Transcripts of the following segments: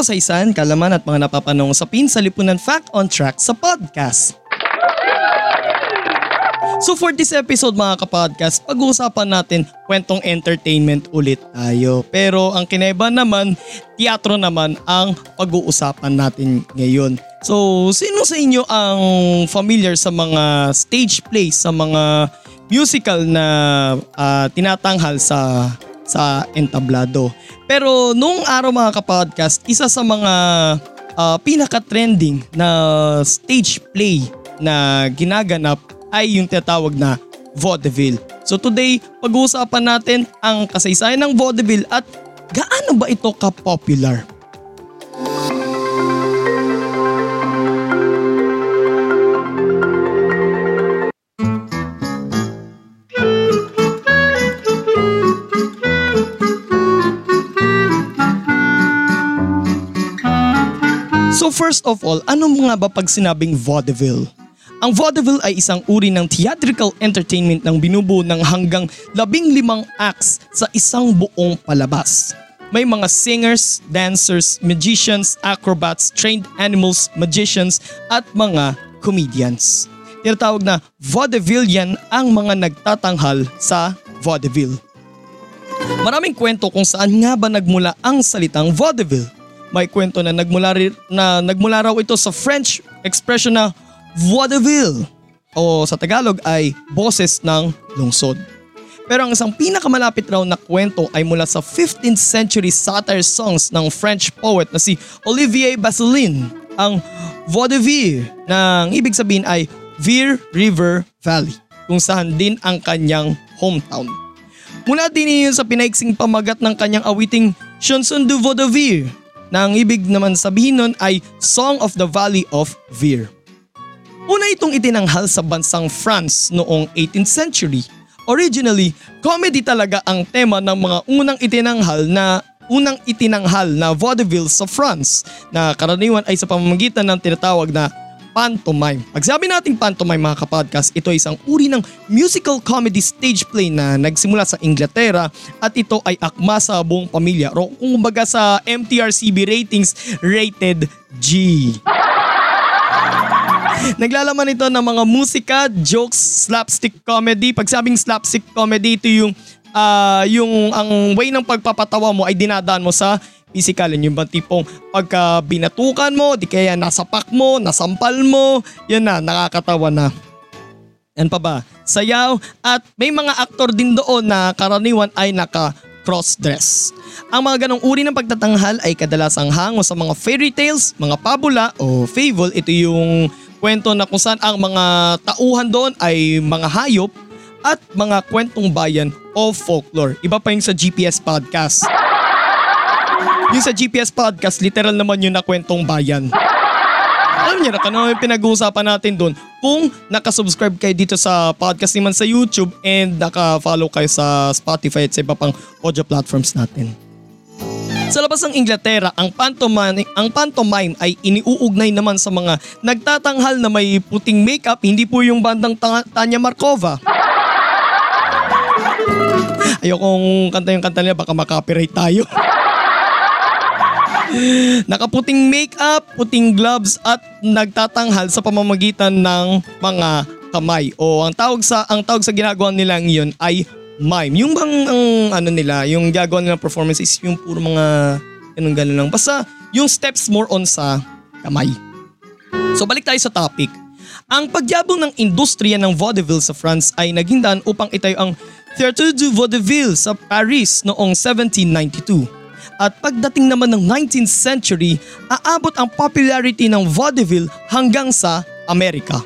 kasaysayan, kalaman at mga napapanong sapin sa Lipunan Fact on Track sa podcast. So for this episode mga kapodcast, pag-uusapan natin kwentong entertainment ulit tayo. Pero ang kinaiba naman, teatro naman ang pag-uusapan natin ngayon. So sino sa inyo ang familiar sa mga stage plays, sa mga musical na ah, tinatanghal sa sa entablado? Pero nung araw mga kapodcast, isa sa mga ah, pinaka-trending na stage play na ginaganap ay yung tinatawag na vaudeville. So today, pag-uusapan natin ang kasaysayan ng vaudeville at gaano ba ito ka-popular? First of all, ano nga ba pag sinabing vaudeville? Ang vaudeville ay isang uri ng theatrical entertainment ng binubuo ng hanggang labing limang acts sa isang buong palabas. May mga singers, dancers, magicians, acrobats, trained animals, magicians at mga comedians. Tinatawag na vaudevillian ang mga nagtatanghal sa vaudeville. Maraming kwento kung saan nga ba nagmula ang salitang vaudeville. May kwento na nagmula, na nagmula raw ito sa French expression na vaudeville o sa Tagalog ay boses ng lungsod. Pero ang isang pinakamalapit raw na kwento ay mula sa 15th century satire songs ng French poet na si Olivier Basselin, ang vaudeville na ibig sabihin ay Vire River Valley kung saan din ang kanyang hometown. Mula din iyon sa pinaiksing pamagat ng kanyang awiting Chanson du Vaudeville na ang ibig naman sabihin nun ay Song of the Valley of Vire. Una itong itinanghal sa bansang France noong 18th century. Originally, comedy talaga ang tema ng mga unang itinanghal na unang itinanghal na vaudeville sa France na karaniwan ay sa pamamagitan ng tinatawag na pantomime. Pag sabi nating pantomime mga kapodcast, ito ay isang uri ng musical comedy stage play na nagsimula sa Inglaterra at ito ay akma sa buong pamilya. O kung baga sa MTRCB ratings, rated G. Naglalaman ito ng mga musika, jokes, slapstick comedy. Pag sabing slapstick comedy, ito yung ah, yung ang way ng pagpapatawa mo ay dinadaan mo sa physicalin. Yung bang tipong pagka binatukan mo, di kaya nasapak mo, nasampal mo, yan na, nakakatawa na. Yan pa ba? Sayaw at may mga aktor din doon na karaniwan ay naka cross-dress. Ang mga ganong uri ng pagtatanghal ay kadalasang hango sa mga fairy tales, mga pabula o fable. Ito yung kwento na kung saan ang mga tauhan doon ay mga hayop at mga kwentong bayan o folklore. Iba pa yung sa GPS podcast. Yung sa GPS podcast, literal naman yun na kwentong bayan. Alam niyo na ano yung pinag-uusapan natin doon. Kung nakasubscribe kayo dito sa podcast naman sa YouTube and naka-follow kayo sa Spotify at sa iba pang audio platforms natin. Sa labas ng Inglaterra, ang pantomime, ang pantomime ay iniuugnay naman sa mga nagtatanghal na may puting makeup, hindi po yung bandang Ta- Tanya Markova. Ayokong kanta yung kanta nila, baka makopyright tayo. Nakaputing makeup, puting gloves at nagtatanghal sa pamamagitan ng mga kamay. O ang tawag sa ang tawag sa ginagawa nila ngayon ay mime. Yung bang ang ano nila, yung gagawa nilang performance is yung puro mga ganun ganun lang. Basta yung steps more on sa kamay. So balik tayo sa topic. Ang pagyabong ng industriya ng vaudeville sa France ay naging daan upang itayo ang Theatre du Vaudeville sa Paris noong 1792. At pagdating naman ng 19th century, aabot ang popularity ng vaudeville hanggang sa Amerika.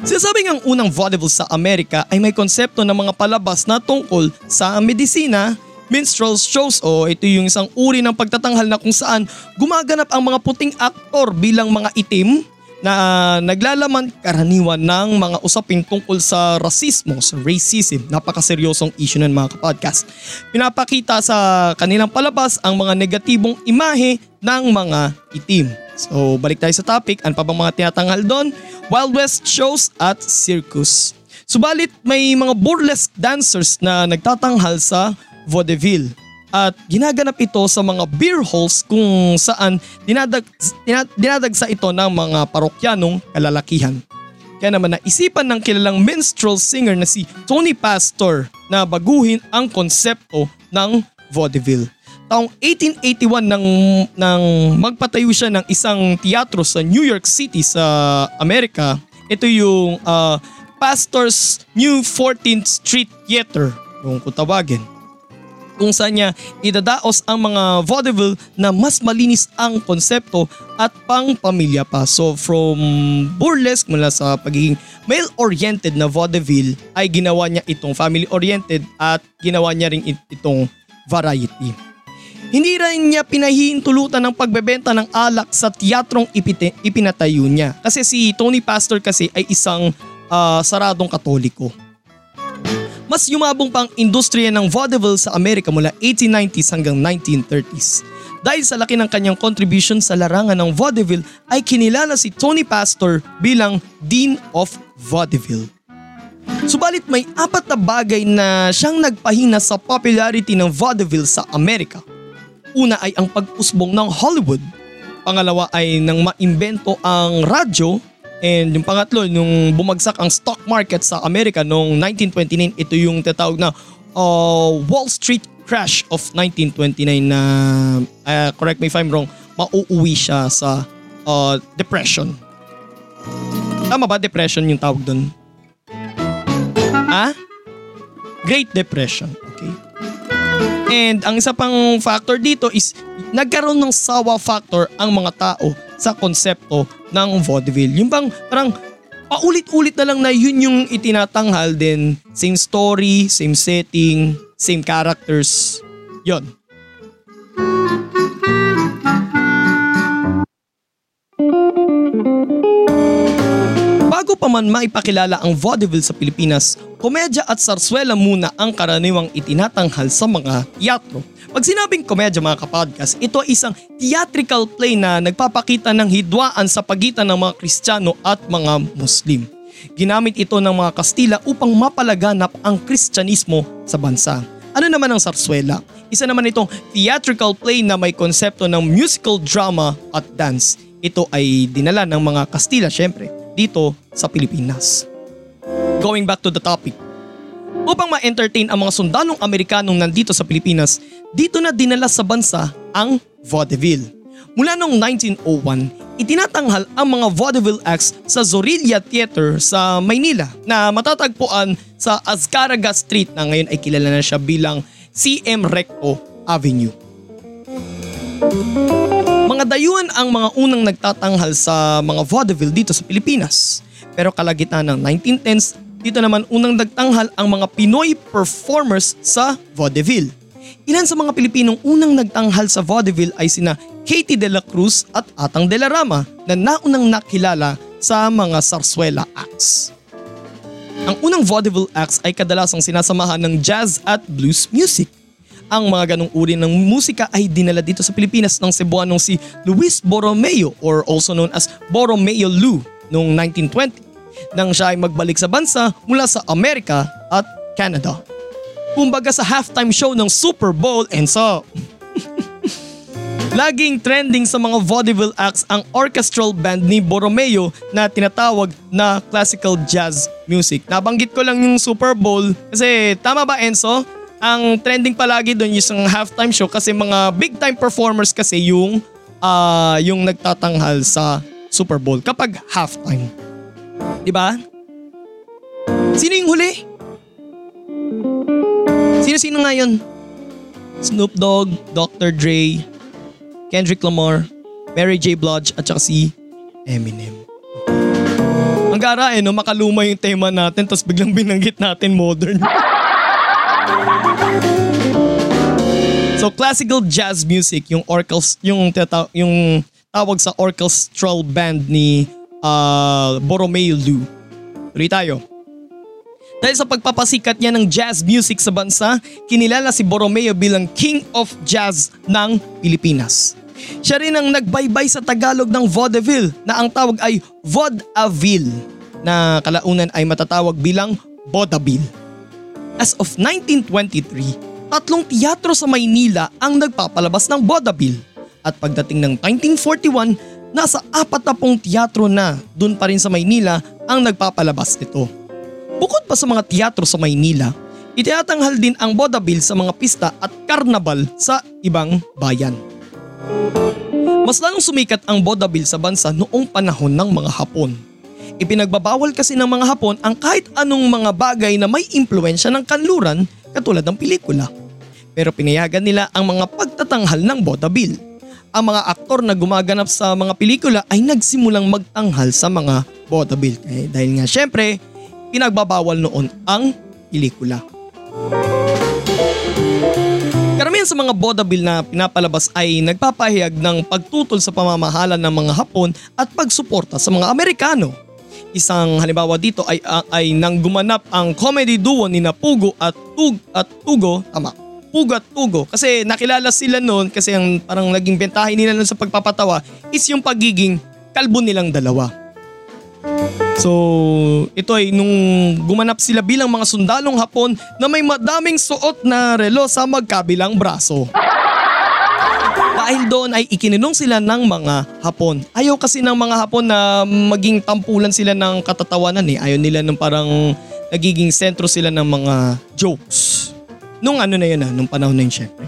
Sinasabing ang unang vaudeville sa Amerika ay may konsepto ng mga palabas na tungkol sa medisina, minstrel shows o ito yung isang uri ng pagtatanghal na kung saan gumaganap ang mga puting aktor bilang mga itim na naglalaman karaniwan ng mga usapin tungkol sa rasismo, sa racism. Napakaseryosong issue ng mga kapodcast. Pinapakita sa kanilang palabas ang mga negatibong imahe ng mga itim. So balik tayo sa topic, ano pa bang mga tinatanghal doon? Wild West shows at circus. Subalit may mga burlesque dancers na nagtatanghal sa vaudeville at ginaganap ito sa mga beer halls kung saan dinadag, dinad, dinadagsa ito ng mga parokyanong kalalakihan. Kaya naman naisipan ng kilalang minstrel singer na si Tony Pastor na baguhin ang konsepto ng vaudeville. Taong 1881 nang, nang magpatayo siya ng isang teatro sa New York City sa Amerika. Ito yung uh, Pastor's New 14th Street Theater kung tawagin kung saan niya idadaos ang mga vaudeville na mas malinis ang konsepto at pang pamilya pa. So from burlesque mula sa pagiging male-oriented na vaudeville ay ginawa niya itong family-oriented at ginawa niya rin itong variety. Hindi rin niya pinahihintulutan ng pagbebenta ng alak sa teatrong ipinatayo niya. Kasi si Tony Pastor kasi ay isang uh, saradong katoliko. Mas yumabong pang industriya ng vaudeville sa Amerika mula 1890s hanggang 1930s. Dahil sa laki ng kanyang contribution sa larangan ng vaudeville ay kinilala si Tony Pastor bilang Dean of Vaudeville. Subalit may apat na bagay na siyang nagpahina sa popularity ng vaudeville sa Amerika. Una ay ang pag-usbong ng Hollywood. Pangalawa ay nang maimbento ang radyo And yung pangatlo, nung bumagsak ang stock market sa Amerika noong 1929, ito yung tatawag na uh, Wall Street crash of 1929 na, uh, correct me if I'm wrong, mauuwi siya sa uh, depression. Tama ba depression yung tawag doon? Ha? Great Depression. Okay. And ang isa pang factor dito is nagkaroon ng sawa factor ang mga tao sa konsepto ng vaudeville. Yung bang parang paulit-ulit na lang na yun yung itinatanghal din. Same story, same setting, same characters. Yon. Bago pa man maipakilala ang vaudeville sa Pilipinas, komedya at sarswela muna ang karaniwang itinatanghal sa mga teatro pag sinabing komedya mga kapodcast, ito ay isang theatrical play na nagpapakita ng hidwaan sa pagitan ng mga Kristiyano at mga Muslim. Ginamit ito ng mga Kastila upang mapalaganap ang Kristyanismo sa bansa. Ano naman ang sarswela? Isa naman itong theatrical play na may konsepto ng musical drama at dance. Ito ay dinala ng mga Kastila syempre dito sa Pilipinas. Going back to the topic, upang ma-entertain ang mga sundanong Amerikanong nandito sa Pilipinas, dito na dinala sa bansa ang vaudeville. Mula noong 1901, itinatanghal ang mga vaudeville acts sa Zorilla Theater sa Maynila na matatagpuan sa Azcaraga Street na ngayon ay kilala na siya bilang CM Recto Avenue. Mga dayuhan ang mga unang nagtatanghal sa mga vaudeville dito sa Pilipinas. Pero kalagitan ng 1910s, dito naman unang nagtanghal ang mga Pinoy performers sa vaudeville. Ilan sa mga Pilipinong unang nagtanghal sa vaudeville ay sina Katie de la Cruz at Atang de la Rama na naunang nakilala sa mga sarswela acts. Ang unang vaudeville acts ay kadalasang sinasamahan ng jazz at blues music. Ang mga ganong uri ng musika ay dinala dito sa Pilipinas ng Cebuanong si Luis Borromeo or also known as Borromeo Lou noong 1920 nang siya ay magbalik sa bansa mula sa Amerika at Canada kumbaga sa halftime show ng Super Bowl and so. Laging trending sa mga vaudeville acts ang orchestral band ni Borromeo na tinatawag na classical jazz music. Nabanggit ko lang yung Super Bowl kasi tama ba Enzo? Ang trending palagi doon yung halftime show kasi mga big time performers kasi yung uh, yung nagtatanghal sa Super Bowl kapag halftime. 'Di ba? Sino yung huli? Sino-sino nga yun? Snoop Dogg, Dr. Dre, Kendrick Lamar, Mary J. Blige at saka si Eminem. Ang gara eh, no? makaluma yung tema natin tapos biglang binanggit natin modern. So classical jazz music, yung orchest yung yung tawag sa orchestral band ni uh, Borromeo Lu. Tuloy tayo. Dahil sa pagpapasikat niya ng jazz music sa bansa, kinilala si Borromeo bilang King of Jazz ng Pilipinas. Siya rin ang nagbaybay sa Tagalog ng vaudeville na ang tawag ay vaudeville na kalaunan ay matatawag bilang vaudeville. As of 1923, tatlong teatro sa Maynila ang nagpapalabas ng vaudeville at pagdating ng 1941, nasa apat na pong teatro na dun pa rin sa Maynila ang nagpapalabas nito. Bukod pa sa mga teatro sa Maynila, itiatanghal din ang vaudeville sa mga pista at karnabal sa ibang bayan. Mas lalong sumikat ang vaudeville sa bansa noong panahon ng mga Hapon. Ipinagbabawal kasi ng mga Hapon ang kahit anong mga bagay na may impluensya ng kanluran katulad ng pelikula. Pero pinayagan nila ang mga pagtatanghal ng vaudeville. Ang mga aktor na gumaganap sa mga pelikula ay nagsimulang magtanghal sa mga vaudeville. Eh, dahil nga syempre, pinagbabawal noon ang pelikula. Karamihan sa mga vaudeville na pinapalabas ay nagpapahayag ng pagtutol sa pamamahala ng mga Hapon at pagsuporta sa mga Amerikano. Isang halimbawa dito ay, ay, ay nang gumanap ang comedy duo ni Pugo at Tug at Tugo, tama, Pugo at Tugo kasi nakilala sila noon kasi ang parang naging bentahin nila nun sa pagpapatawa is yung pagiging kalbo nilang dalawa. So ito ay nung gumanap sila bilang mga sundalong Hapon na may madaming suot na relo sa magkabilang braso. Dahil doon ay ikininong sila ng mga Hapon. Ayaw kasi ng mga Hapon na maging tampulan sila ng katatawanan eh. Ayaw nila nung parang nagiging sentro sila ng mga jokes. Nung ano na yun ah, nung panahon na yun syempre.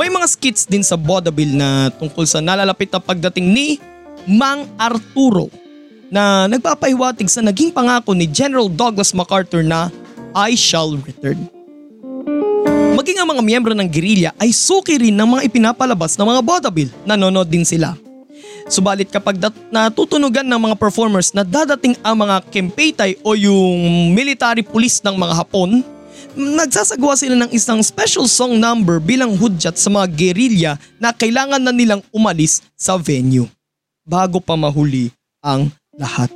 May mga skits din sa vaudeville na tungkol sa nalalapit na pagdating ni Mang Arturo na nagpapahiwatig sa naging pangako ni General Douglas MacArthur na I shall return. Maging ang mga miyembro ng gerilya ay suki rin ng mga ipinapalabas ng mga vaudeville. Nanonood din sila. Subalit kapag dat- natutunugan ng mga performers na dadating ang mga kempeitai o yung military police ng mga Hapon, nagsasagawa sila ng isang special song number bilang hudyat sa mga gerilya na kailangan na nilang umalis sa venue bago pa mahuli ang lahat.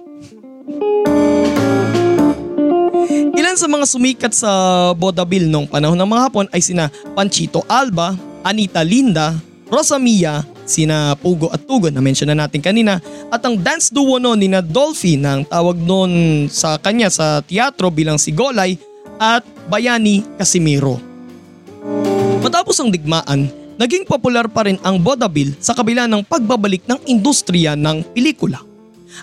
Ilan sa mga sumikat sa vaudeville noong panahon ng mga Hapon ay sina Panchito Alba, Anita Linda, Rosa Mia, sina Pugo at Tugo na mention na natin kanina at ang dance duo no ni na Dolphy na ang tawag noon sa kanya sa teatro bilang si Golay at Bayani Casimiro. Matapos ang digmaan, naging popular pa rin ang vaudeville sa kabila ng pagbabalik ng industriya ng pelikula.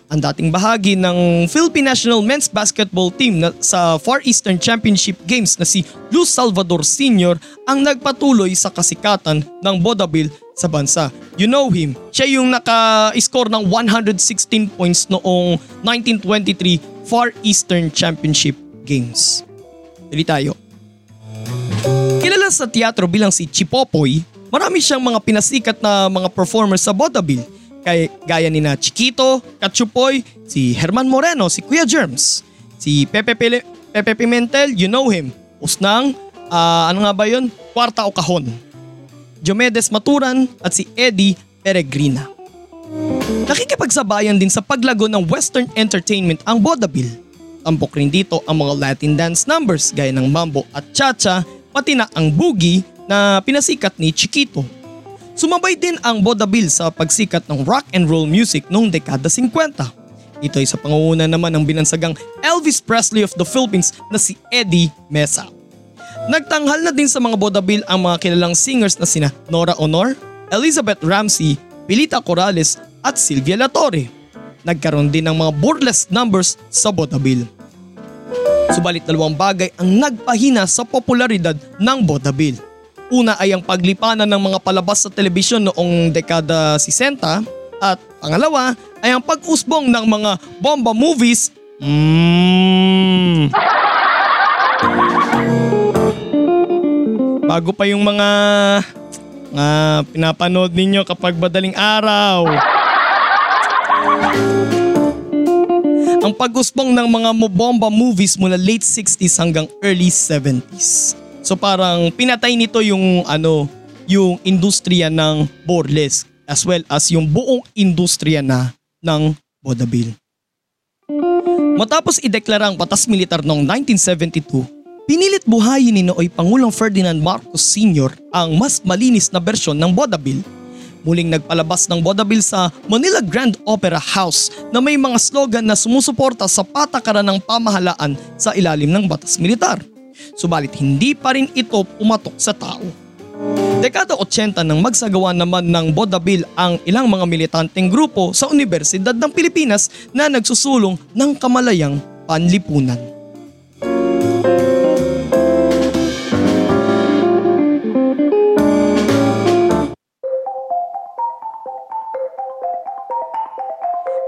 Ang dating bahagi ng Philippine National Men's Basketball Team na sa Far Eastern Championship Games na si Luz Salvador Sr. ang nagpatuloy sa kasikatan ng vaudeville sa bansa. You know him, siya yung naka-score ng 116 points noong 1923 Far Eastern Championship Games. Dali tayo. Kilala sa teatro bilang si Chipopoy, marami siyang mga pinasikat na mga performers sa vaudeville kay, gaya ni na Chiquito, Katsupoy, si Herman Moreno, si Kuya Germs, si Pepe, Pele, Pepe Pimentel, you know him, Usnang, uh, ano nga ba yun? Kwarta o Kahon. Diomedes Maturan at si Eddie Peregrina. Nakikipagsabayan din sa paglago ng western entertainment ang vaudeville. Tampok rin dito ang mga Latin dance numbers gaya ng mambo at cha-cha pati na ang boogie na pinasikat ni Chiquito. Sumabay din ang vaudeville sa pagsikat ng rock and roll music noong dekada 50. Ito ay sa pangunguna naman ng binansagang Elvis Presley of the Philippines na si Eddie Mesa. Nagtanghal na din sa mga vaudeville ang mga kilalang singers na sina Nora Honor, Elizabeth Ramsey, Pilita Corrales at Sylvia Latore. Nagkaroon din ng mga burlesque numbers sa vaudeville. Subalit dalawang bagay ang nagpahina sa popularidad ng vaudeville. Una ay ang paglipanan ng mga palabas sa telebisyon noong dekada 60 at pangalawa ay ang pag-usbong ng mga bomba movies. Mm. Bago pa yung mga nga pinapanood ninyo kapag madaling araw. Ang pag-usbong ng mga bomba movies mula late 60s hanggang early 70s. So parang pinatay nito yung ano, yung industriya ng burlesque as well as yung buong industriya na ng vaudeville. Matapos ideklara ang batas militar noong 1972, pinilit buhayin ni Nooy Pangulong Ferdinand Marcos Sr. ang mas malinis na bersyon ng vaudeville muling nagpalabas ng vaudeville sa Manila Grand Opera House na may mga slogan na sumusuporta sa patakaran ng pamahalaan sa ilalim ng batas militar. Subalit hindi pa rin ito pumatok sa tao. Dekada 80 nang magsagawa naman ng vaudeville ang ilang mga militanteng grupo sa Universidad ng Pilipinas na nagsusulong ng kamalayang panlipunan.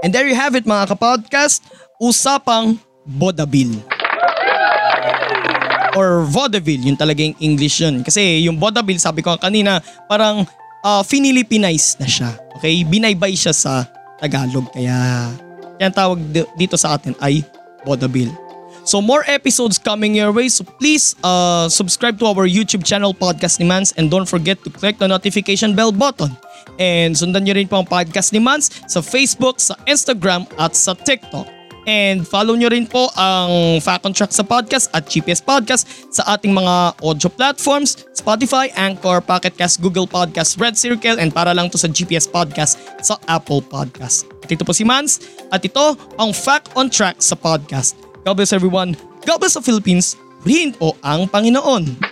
And there you have it mga kapodcast, usapang vaudeville. Or vaudeville, yun talaga yung English yun. Kasi yung vaudeville, sabi ko kanina, parang uh, finilipinize na siya. Okay? Binaybay siya sa Tagalog. Kaya, yan tawag dito sa atin ay vaudeville. So more episodes coming your way. So please uh, subscribe to our YouTube channel Podcast ni Mans and don't forget to click the notification bell button. And sundan nyo rin po ang podcast ni Mans sa Facebook, sa Instagram at sa TikTok. And follow nyo rin po ang Fact on Track sa podcast at GPS Podcast sa ating mga audio platforms, Spotify, Anchor, Pocket Cast, Google Podcast, Red Circle, and para lang to sa GPS Podcast sa Apple Podcast. At ito po si Mans at ito ang Fact on Track sa podcast. God bless everyone. God bless the Philippines. Rihin po ang Panginoon.